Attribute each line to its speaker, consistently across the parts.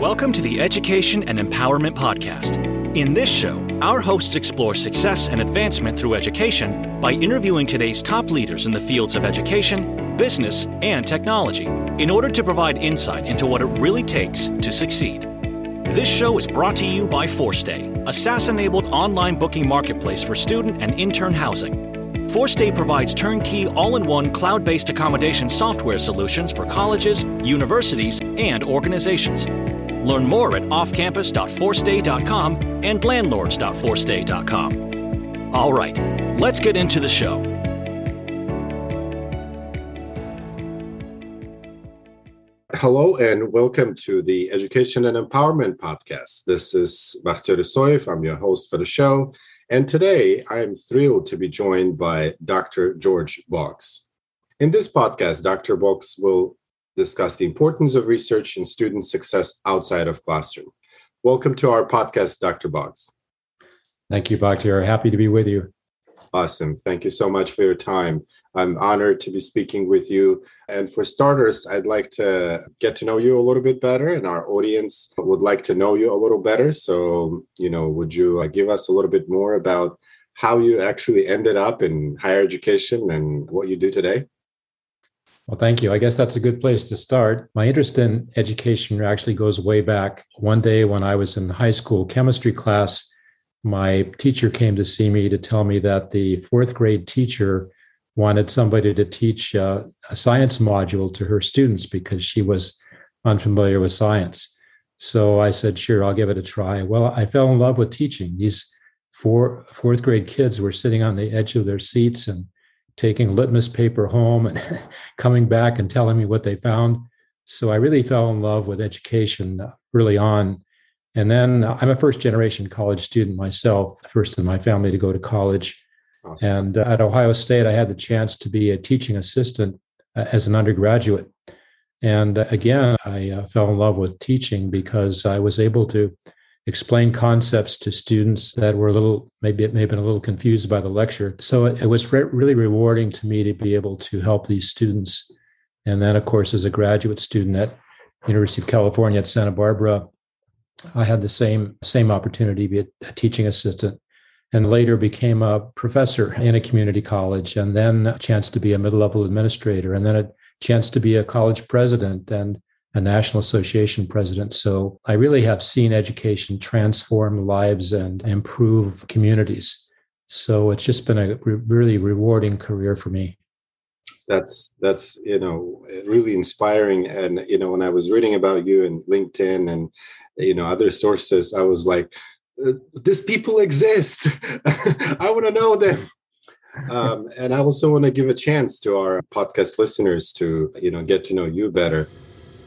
Speaker 1: Welcome to the Education and Empowerment Podcast. In this show, our hosts explore success and advancement through education by interviewing today's top leaders in the fields of education, business, and technology in order to provide insight into what it really takes to succeed. This show is brought to you by 4Stay, a SaaS enabled online booking marketplace for student and intern housing. 4Stay provides turnkey, all in one cloud based accommodation software solutions for colleges, universities, and organizations. Learn more at offcampus.4stay.com and landlords.4stay.com. All right, let's get into the show.
Speaker 2: Hello and welcome to the Education and Empowerment Podcast. This is Bakhtiyor Isoev. I'm your host for the show. And today I am thrilled to be joined by Dr. George Boggs. In this podcast, Dr. Boggs will discuss the importance of research and student success outside of classroom. Welcome to our podcast, Dr. Boggs.
Speaker 3: Thank you, Bakhtiyor. Happy to be with you.
Speaker 2: Awesome. Thank you so much for your time. I'm honored to be speaking with you. And for starters, I'd like to get to know you a little bit better, and our audience would like to know you a little better. So, you know, would you give us a little bit more about how you actually ended up in higher education and what you do today?
Speaker 3: Well, thank you. I guess that's a good place to start. My interest in education actually goes way back. One day when I was in high school chemistry class, my teacher came to see me to tell me that the fourth grade teacher wanted somebody to teach uh, a science module to her students because she was unfamiliar with science. So I said, sure, I'll give it a try. Well, I fell in love with teaching. These four fourth grade kids were sitting on the edge of their seats and taking litmus paper home and coming back and telling me what they found. So I really fell in love with education early on. And then I'm a first generation college student myself, first in my family to go to college. Awesome. And at Ohio State, I had the chance to be a teaching assistant uh, as an undergraduate. And uh, again, I uh, fell in love with teaching because I was able to explain concepts to students that were a little, maybe it may have been a little confused by the lecture. So it, it was re- really rewarding to me to be able to help these students. And then, of course, as a graduate student at University of California at Santa Barbara, I had the same same opportunity to be a, teaching assistant and later became a professor in a community college and then a chance to be a middle-level administrator and then a chance to be a college president and a national association president. So I really have seen education transform lives and improve communities. So it's just been a re- really rewarding career for me.
Speaker 2: That's that's you know really inspiring. And you know when i was reading about you and linkedin and you know other sources i was like uh, these people exist. I want to know them. Um, and i also want to give a chance to our podcast listeners to you know get to know you better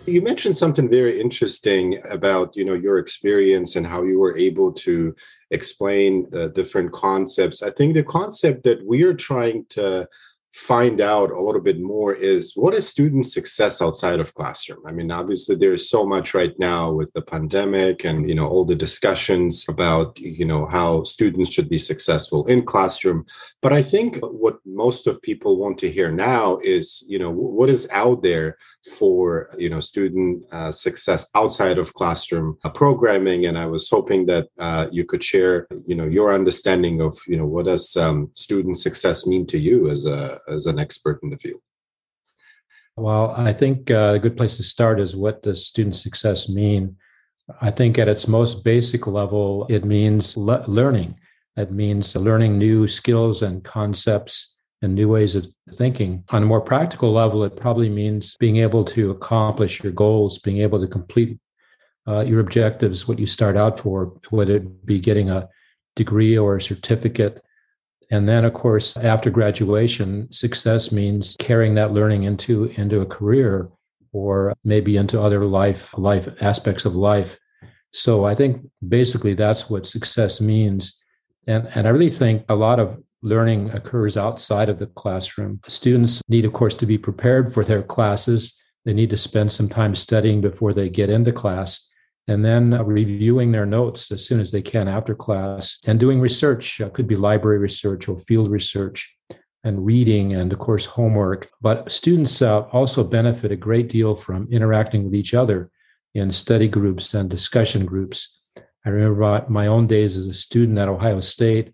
Speaker 2: you mentioned something very interesting about you know your experience and how you were able to explain the different concepts. I think the concept that we are trying to find out a little bit more is what is student success outside of classroom? I mean obviously there's so much right now with the pandemic and you know all the discussions about you know how students should be successful in classroom. But i think what most of people want to hear now is you know what is out there for you know student uh, success outside of classroom uh, programming. And i was hoping that uh, you could share you know your understanding of you know what does um, student success mean to you as a as an expert in the field?
Speaker 3: Well, I think uh, a good place to start is what does student success mean? I think at its most basic level, it means le- learning. It means learning new skills and concepts and new ways of thinking. On a more practical level, it probably means being able to accomplish your goals, being able to complete uh, your objectives, what you start out for, whether it be getting a degree or a certificate, and then, of course, after graduation, success means carrying that learning into, into a career or maybe into other life, life aspects of life. So I think basically that's what success means. And, and I really think a lot of learning occurs outside of the classroom. Students need, of course, to be prepared for their classes. They need to spend some time studying before they get into class and then uh, reviewing their notes as soon as they can after class and doing research uh, could be library research or field research and reading and of course homework but students uh, also benefit a great deal from interacting with each other in study groups and discussion groups. I remember my own days as a student at Ohio State.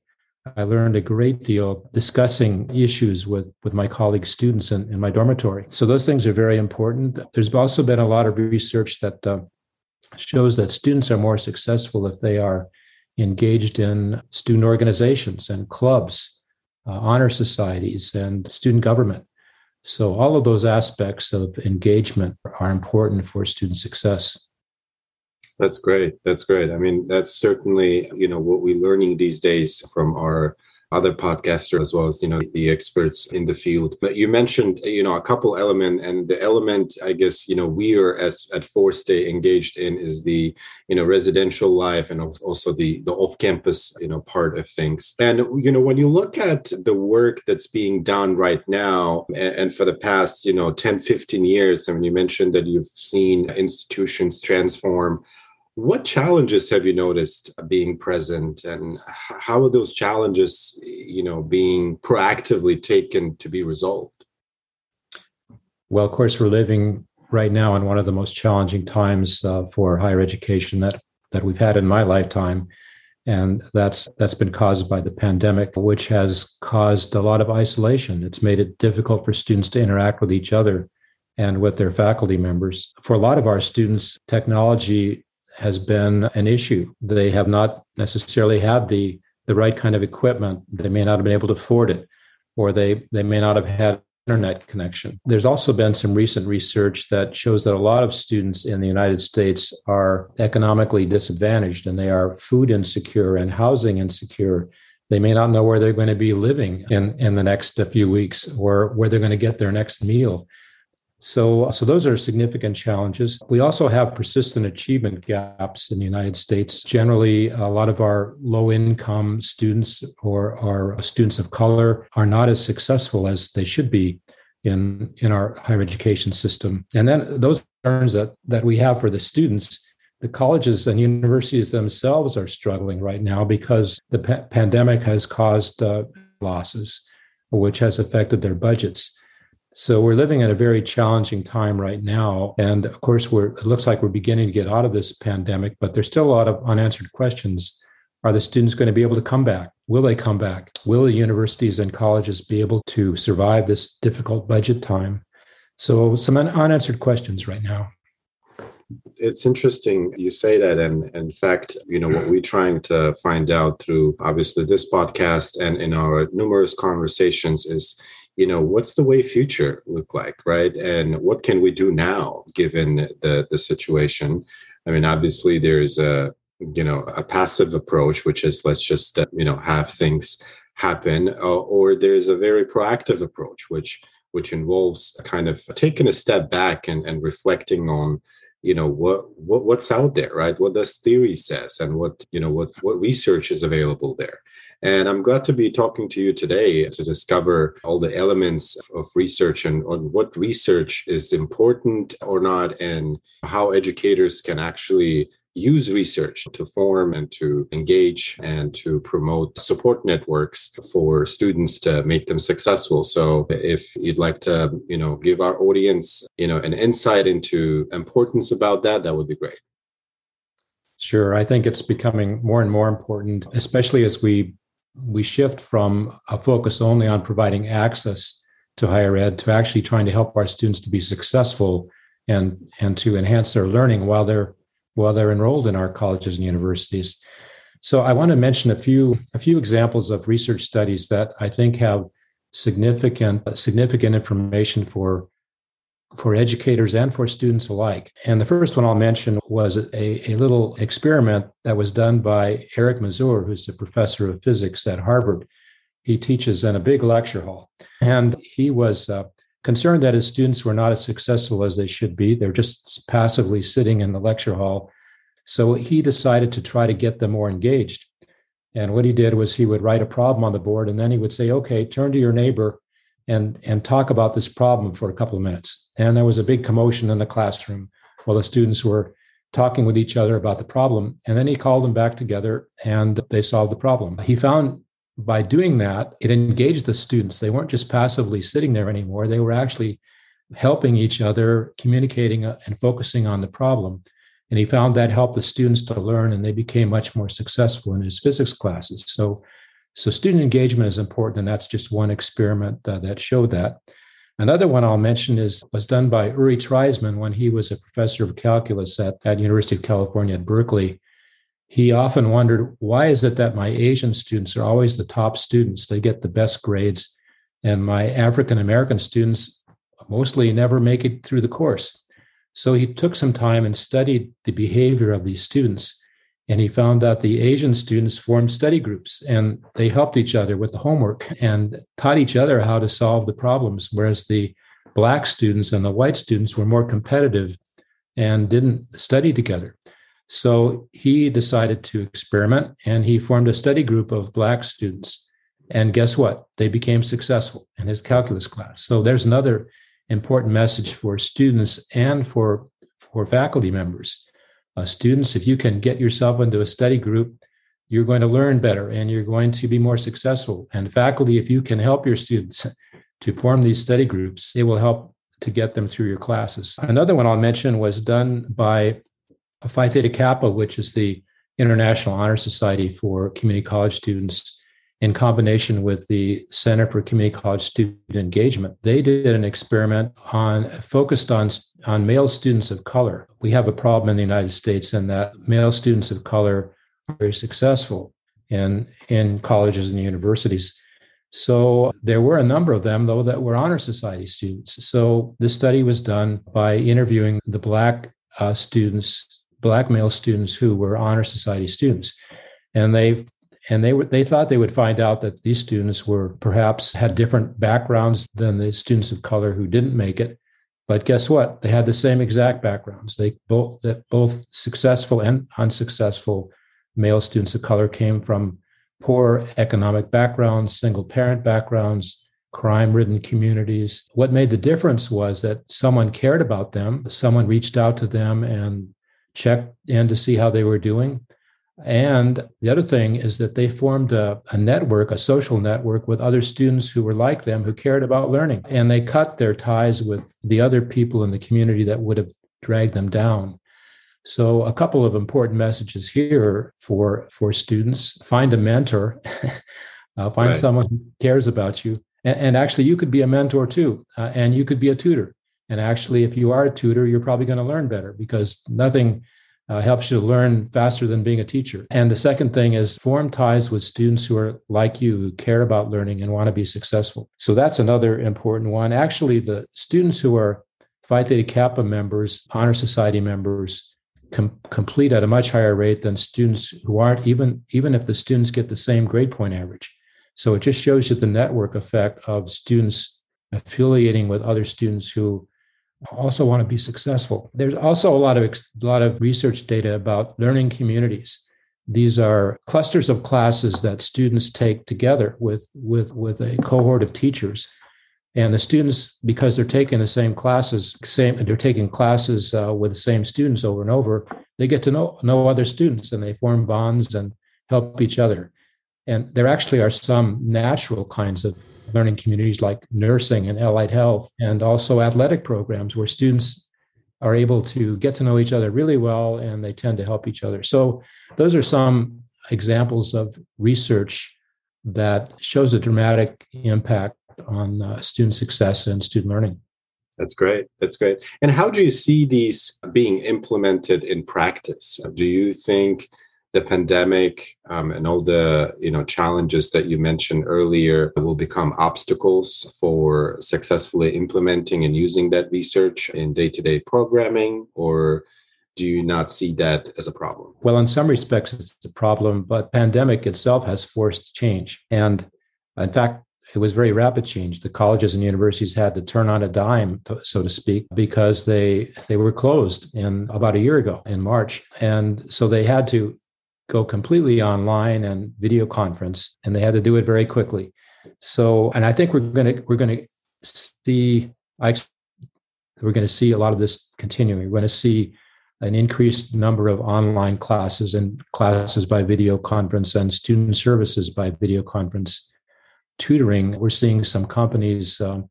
Speaker 3: I learned a great deal discussing issues with, with my colleague students in, in my dormitory. So those things are very important. There's also been a lot of research that uh, shows that students are more successful if they are engaged in student organizations and clubs, uh, honor societies, and student government. So all of those aspects of engagement are important for student success.
Speaker 2: That's great. That's great. I mean, that's certainly, you know, what we're learning these days from our other podcasters as well as you know the experts in the field. But you mentioned you know a couple element and the element i guess you know we are as at 4Stay engaged in is the you know residential life and also the the off campus you know part of things. And you know when you look at the work that's being done right now and, and for the past you know 10 15 years i mean you mentioned that you've seen institutions transform what challenges have you noticed being present and how are those challenges you know being proactively taken to be resolved?
Speaker 3: Well of course we're living right now in one of the most challenging times uh, for higher education that that we've had in my lifetime and that's that's been caused by the pandemic which has caused a lot of isolation. It's made it difficult for students to interact with each other and with their faculty members. For a lot of our students technology has been an issue. They have not necessarily had the the right kind of equipment. They may not have been able to afford it, or they they may not have had internet connection. There's also been some recent research that shows that a lot of students in the United States are economically disadvantaged and they are food insecure and housing insecure. They may not know where they're going to be living in, in the next few weeks or where they're going to get their next meal. So, so those are significant challenges. We also have persistent achievement gaps in the United States. Generally, a lot of our low income students or our students of color are not as successful as they should be in, in our higher education system. And then those concerns that, that we have for the students, the colleges and universities themselves are struggling right now because the pa- pandemic has caused uh, losses, which has affected their budgets. So we're living in a very challenging time right now. And of course, we're, it looks like we're beginning to get out of this pandemic, but there's still a lot of unanswered questions. Are the students going to be able to come back? Will they come back? Will the universities and colleges be able to survive this difficult budget time? So, some unanswered questions right now.
Speaker 2: It's interesting you say that. And in fact, you know, what we're trying to find out through obviously this podcast and in our numerous conversations is you know what's the way future look like right? And what can we do now given the the situation? I mean obviously there's a you know a passive approach which is let's just uh, you know have things happen uh, or there's a very proactive approach which which involves kind of taking a step back and, and reflecting on you know what, what what's out there right? What does theory says and what you know what what research is available there. And I'm glad to be talking to you today to discover all the elements of research and on what research is important or not, and how educators can actually use research to form and to engage and to promote support networks for students to make them successful so if you'd like to you know give our audience you know an insight into importance about that that would be great
Speaker 3: Sure. I think it's becoming more and more important, especially as we we shift from a focus only on providing access to higher ed to actually trying to help our students to be successful and and to enhance their learning while they're while they're enrolled in our colleges and universities. So I want to mention a few a few examples of research studies that I think have significant significant information for for educators and for students alike. And the first one I'll mention was a, a little experiment that was done by Eric Mazur, who's a professor of physics at Harvard. He teaches in a big lecture hall. And he was uh, concerned that his students were not as successful as they should be. They're just passively sitting in the lecture hall. So he decided to try to get them more engaged. And what he did was he would write a problem on the board and then he would say, okay, turn to your neighbor and and talk about this problem for a couple of minutes. And there was a big commotion in the classroom while the students were talking with each other about the problem. And then he called them back together and they solved the problem. He found by doing that, it engaged the students. They weren't just passively sitting there anymore. They were actually helping each other, communicating uh, and focusing on the problem. And he found that helped the students to learn and they became much more successful in his physics classes. So, so student engagement is important, and that's just one experiment uh, that showed that. Another one I'll mention is was done by Uri Treisman when he was a professor of calculus at, at University of California at Berkeley. He often wondered, why is it that my Asian students are always the top students? They get the best grades. And my African American students mostly never make it through the course. So he took some time and studied the behavior of these students. And he found out the Asian students formed study groups and they helped each other with the homework and taught each other how to solve the problems, whereas the Black students and the white students were more competitive and didn't study together. So he decided to experiment and he formed a study group of Black students. And guess what? They became successful in his calculus class. So there's another important message for students and for, for faculty members uh, students, if you can get yourself into a study group, you're going to learn better and you're going to be more successful. And faculty, if you can help your students to form these study groups, it will help to get them through your classes. Another one I'll mention was done by Phi Theta Kappa, which is the International Honor Society for Community College Students in combination with the Center for Community College Student Engagement. They did an experiment on focused on, on male students of color. We have a problem in the United States in that male students of color are very successful in, in colleges and universities. So there were a number of them, though, that were honor society students. So this study was done by interviewing the Black uh, students, Black male students who were honor society students. And they and they were, they thought they would find out that these students were perhaps had different backgrounds than the students of color who didn't make it. But guess what? They had the same exact backgrounds. They both that both successful and unsuccessful male students of color came from poor economic backgrounds, single parent backgrounds, crime ridden communities. What made the difference was that someone cared about them, someone reached out to them and checked in to see how they were doing. And the other thing is that they formed a, a, network, a social network with other students who were like them, who cared about learning. And they cut their ties with the other people in the community that would have dragged them down. So, a couple of important messages here for, for students find a mentor, uh, find right. someone who cares about you. And, and, actually, you could be a mentor too, uh, and you could be a tutor. And actually, if you are a tutor, you're probably going to learn better because nothing uh, helps you learn faster than being a teacher. And the second thing is form ties with students who are like you, who care about learning and want to be successful. So that's another important one. Actually, the students who are Phi Theta Kappa members, Honor Society members, com- complete at a much higher rate than students who aren't, even, even if the students get the same grade point average. So it just shows you the network effect of students affiliating with other students who also want to be successful. There's also a lot of a lot of research data about learning communities. These are clusters of classes that students take together with with with a cohort of teachers. And the students, because they're taking the same classes, same they're taking classes uh, with the same students over and over, they get to know know other students and they form bonds and help each other. And there actually are some natural kinds of learning communities like nursing and allied health, and also athletic programs where students are able to get to know each other really well and they tend to help each other. So, those are some examples of research that shows a dramatic impact on uh, student success and student learning.
Speaker 2: That's great. That's great. And how do you see these being implemented in practice? Do you think the pandemic um, and all the you know challenges that you mentioned earlier will become obstacles for successfully implementing and using that research in day-to-day programming or do you not see that as a problem?
Speaker 3: Well in some respects it's a problem but pandemic itself has forced change. And in fact it was very rapid change. The colleges and universities had to turn on a dime, so to speak, because they they were closed in about a year ago in March, and so they had to go completely online and video conference, and they had to do it very quickly. So, and I think we're going to we're going to see I we're going to see a lot of this continuing. We're going to see an increased number of online classes and classes by video conference and student services by video conference tutoring. We're seeing some companies um,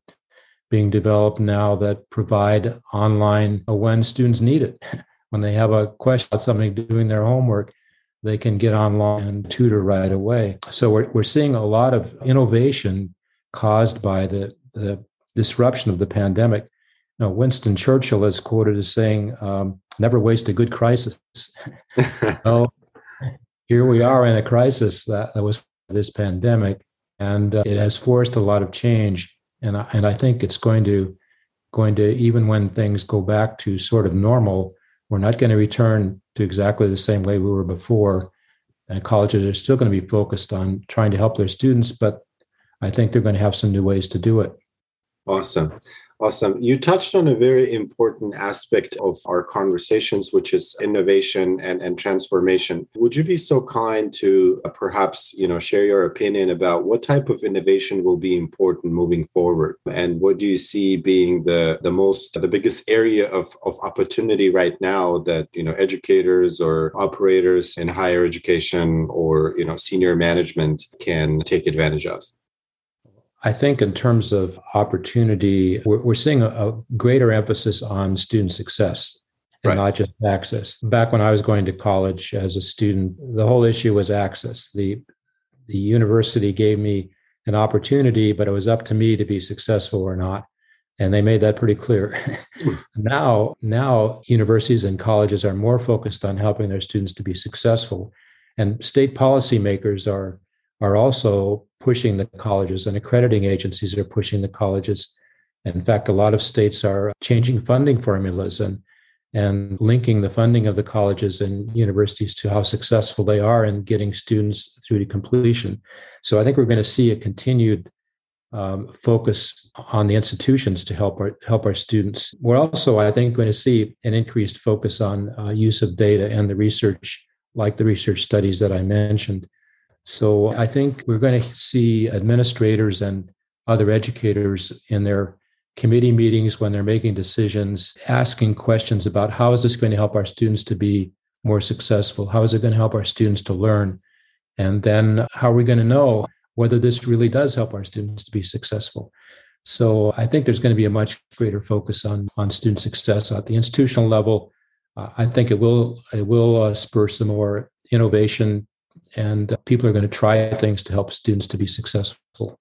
Speaker 3: being developed now that provide online when students need it when they have a question about something doing their homework, they can get online and tutor right away. So we're, we're seeing a lot of innovation caused by the, the disruption of the pandemic. You know, Winston Churchill is quoted as saying, um, never waste a good crisis. so here we are in a crisis that, that was this pandemic, and uh, it has forced a lot of change. And I, and I think it's going to going to even when things go back to sort of normal, we're not going to return to exactly the same way we were before. And colleges are still going to be focused on trying to help their students, but I think they're going to have some new ways to do it.
Speaker 2: Awesome. Awesome. You touched on a very important aspect of our conversations, which is innovation and, and transformation. Would you be so kind to uh, perhaps, you know, share your opinion about what type of innovation will be important moving forward? And what do you see being the, the most, the biggest area of, of opportunity right now that, you know, educators or operators in higher education or, you know, senior management can take advantage of?
Speaker 3: I think in terms of opportunity, we're, we're seeing a, a, greater emphasis on student success and right. not just access. Back when I was going to college as a student, the whole issue was access. The the university gave me an opportunity, but it was up to me to be successful or not. And they made that pretty clear. Hmm. now, now universities and colleges are more focused on helping their students to be successful. And state policymakers are are also pushing the colleges and accrediting agencies are pushing the colleges. In fact, a lot of states are changing funding formulas and and linking the funding of the colleges and universities to how successful they are in getting students through to completion. So I think we're going to see a continued um, focus on the institutions to help our help our students. We're also, I think, going to see an increased focus on uh, use of data and the research, like the research studies that I mentioned. So I think we're going to see administrators and other educators in their committee meetings when they're making decisions asking questions about how is this going to help our students to be more successful? How is it going to help our students to learn? And then how are we going to know whether this really does help our students to be successful? So I think there's going to be a much greater focus on, on student success at the institutional level. Uh, I think it will it will uh, spur some more innovation and people are going to try things to help students to be successful.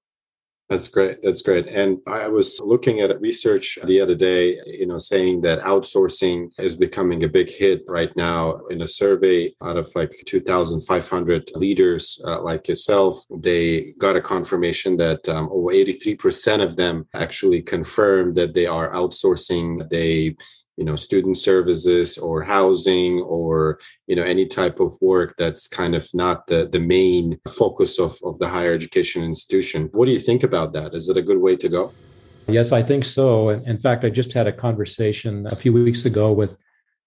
Speaker 2: That's great. That's great. And I was looking at research the other day, you know, saying that outsourcing is becoming a big hit right now. In a survey out of like 2,500 leaders uh, like yourself, they got a confirmation that um, over 83% of them actually confirmed that they are outsourcing. They you know student services or housing or you know any type of work that's kind of not the the main focus of of the higher education institution. What do you think about that? Is it a good way to go?
Speaker 3: Yes i think so. In fact i just had a conversation a few weeks ago with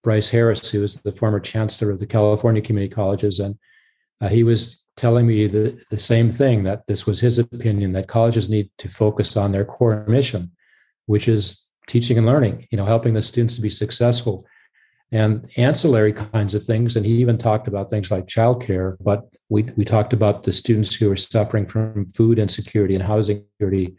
Speaker 3: brice harris who is the former chancellor of the california community colleges and uh, he was telling me the, the same thing that this was his opinion that colleges need to focus on their core mission which is teaching and learning, you know, helping the students to be successful and ancillary kinds of things. And he even talked about things like childcare, but we, we talked about the students who are suffering from food insecurity and housing security.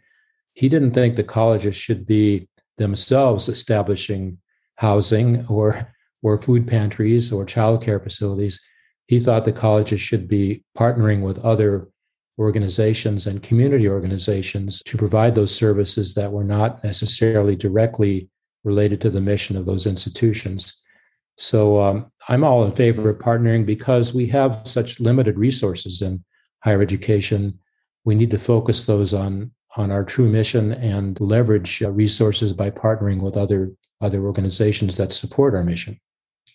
Speaker 3: He didn't think the colleges should be themselves establishing housing or or food pantries or childcare facilities. He thought the colleges should be partnering with other organizations and community organizations to provide those services that were not necessarily directly related to the mission of those institutions. So um, I'm all in favor of partnering because we have such limited resources in higher education. We need to focus those on on our true mission and leverage uh, resources by partnering with other other organizations that support our mission.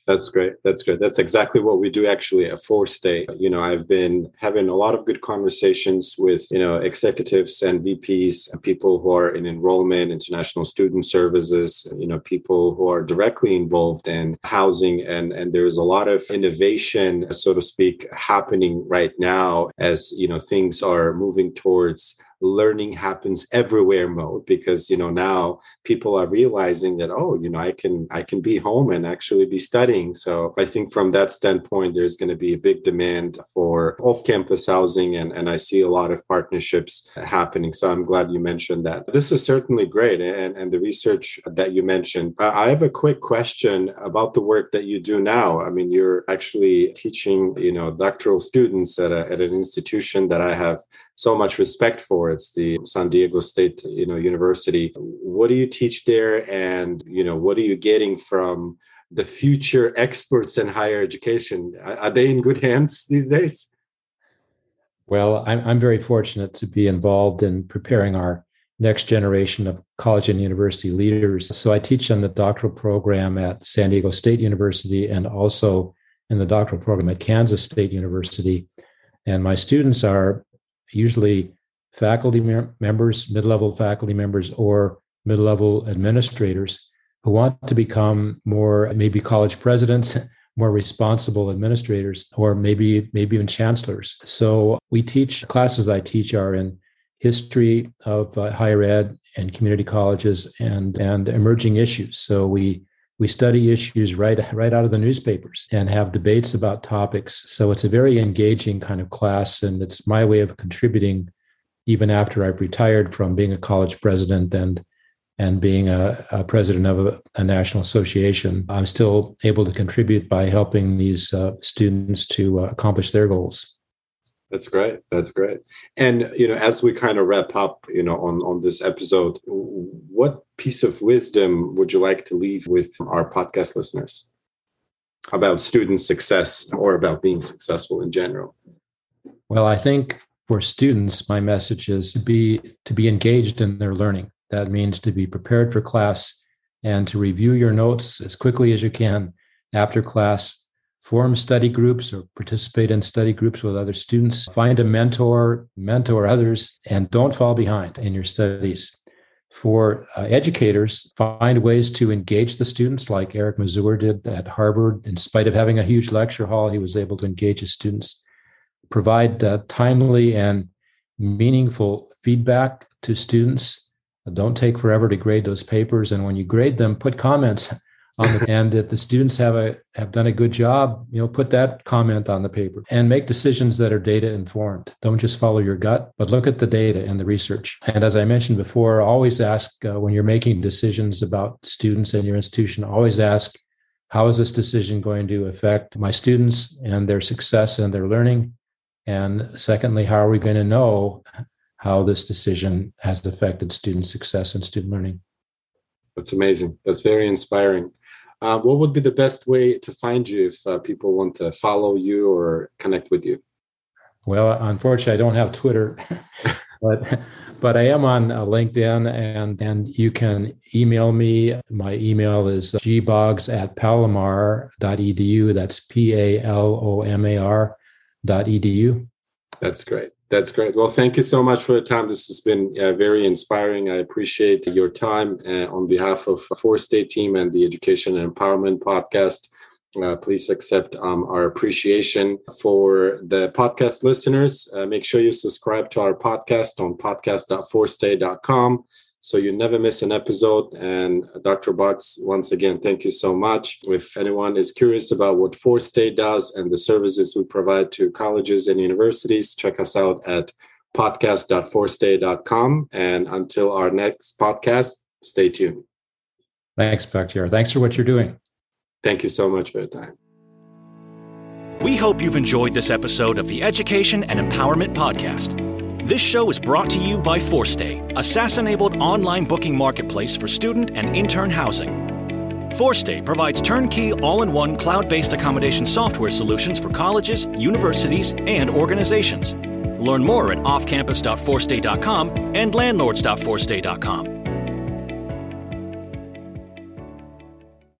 Speaker 2: That's great. That's great. That's exactly what we do actually at 4Stay. You know, I've been having a lot of good conversations with, you know, executives and VPs, and people who are in enrollment, international student services, you know, people who are directly involved in housing. And, and there's a lot of innovation, so to speak, happening right now as, you know, things are moving towards learning happens everywhere mode because you know now people are realizing that oh you know i can i can be home and actually be studying. So i think from that standpoint there's going to be a big demand for off-campus housing and, and i see a lot of partnerships happening. So i'm glad you mentioned that. This is certainly great and, and the research that you mentioned. I have a quick question about the work that you do now. I mean you're actually teaching you know doctoral students at, a, at an institution that i have so much respect for. It's the San Diego State, you know, University. What do you teach there, and you know, what are you getting from the future experts in higher education? Are they in good hands these days?
Speaker 3: Well, I'm, I'm very fortunate to be involved in preparing our next generation of college and university leaders. So I teach in the doctoral program at San Diego State University and also in the doctoral program at Kansas State University. And my students are usually faculty members, mid level faculty members, or mid level administrators who want to become more, maybe college presidents. more responsible administrators or maybe maybe even chancellors so we teach classes i teach are in history of uh, higher ed and community colleges and and emerging issues so we we study issues right right out of the newspapers and have debates about topics so it's a very engaging kind of class and it's my way of contributing even after i've retired from being a college president and and being a, a president of a, a, national association i'm still able to contribute by helping these uh, students to uh, accomplish their goals
Speaker 2: that's great. That's great. And you know, as we kind of wrap up, you know, on on this episode, what piece of wisdom would you like to leave with our podcast listeners about student success or about being successful in general?
Speaker 3: Well, I think for students, my message is to be to be engaged in their learning. That means to be prepared for class and to review your notes as quickly as you can after class form study groups or participate in study groups with other students. Find a mentor, mentor others, and don't fall behind in your studies. For uh, educators, find ways to engage the students, like Eric Mazur did at Harvard. In spite of having a huge lecture hall, he was able to engage his students. Provide uh, timely and meaningful feedback to students. Don't take forever to grade those papers. And when you grade them, put comments the, and if the students have a have done a good job you know put that comment on the paper and make decisions that are data informed. Don't just follow your gut but look at the data and the research. And as i mentioned before always ask uh, when you're making decisions about students and your institution always ask how is this decision going to affect my students and their success and their learning? And secondly how are we going to know how this decision has affected student success and student learning?
Speaker 2: That's amazing. That's very inspiring uh, what would be the best way to find you if uh, people want to follow you or connect with you?
Speaker 3: Well, unfortunately, I don't have Twitter, but but I am on uh, LinkedIn, and and you can email me. My email is gboggs at palomar.edu. That's p a l o m a r dot edu.
Speaker 2: That's great. That's great. Well, thank you so much for the time. This has been uh, very inspiring. I appreciate your time uh, on behalf of 4Stay Team and the Education and Empowerment Podcast. Uh, please accept um, our appreciation for the podcast listeners. Uh, make sure you subscribe to our podcast on podcast.4stay.com so you never miss an episode. And Dr. Boggs, once again, thank you so much. If anyone is curious about what 4Stay does and the services we provide to colleges and universities, check us out at podcast.4stay.com. And until our next podcast, stay tuned.
Speaker 3: Thanks, Bakhtiyor. Thanks for what you're doing.
Speaker 2: Thank you so much for your time.
Speaker 1: We hope you've enjoyed this episode of the Education and Empowerment Podcast. This show is brought to you by 4Stay, a SaaS enabled online booking marketplace for student and intern housing. 4Stay provides turnkey, all in one cloud based accommodation software solutions for colleges, universities, and organizations. Learn more at offcampus.4stay.com and landlords.4stay.com.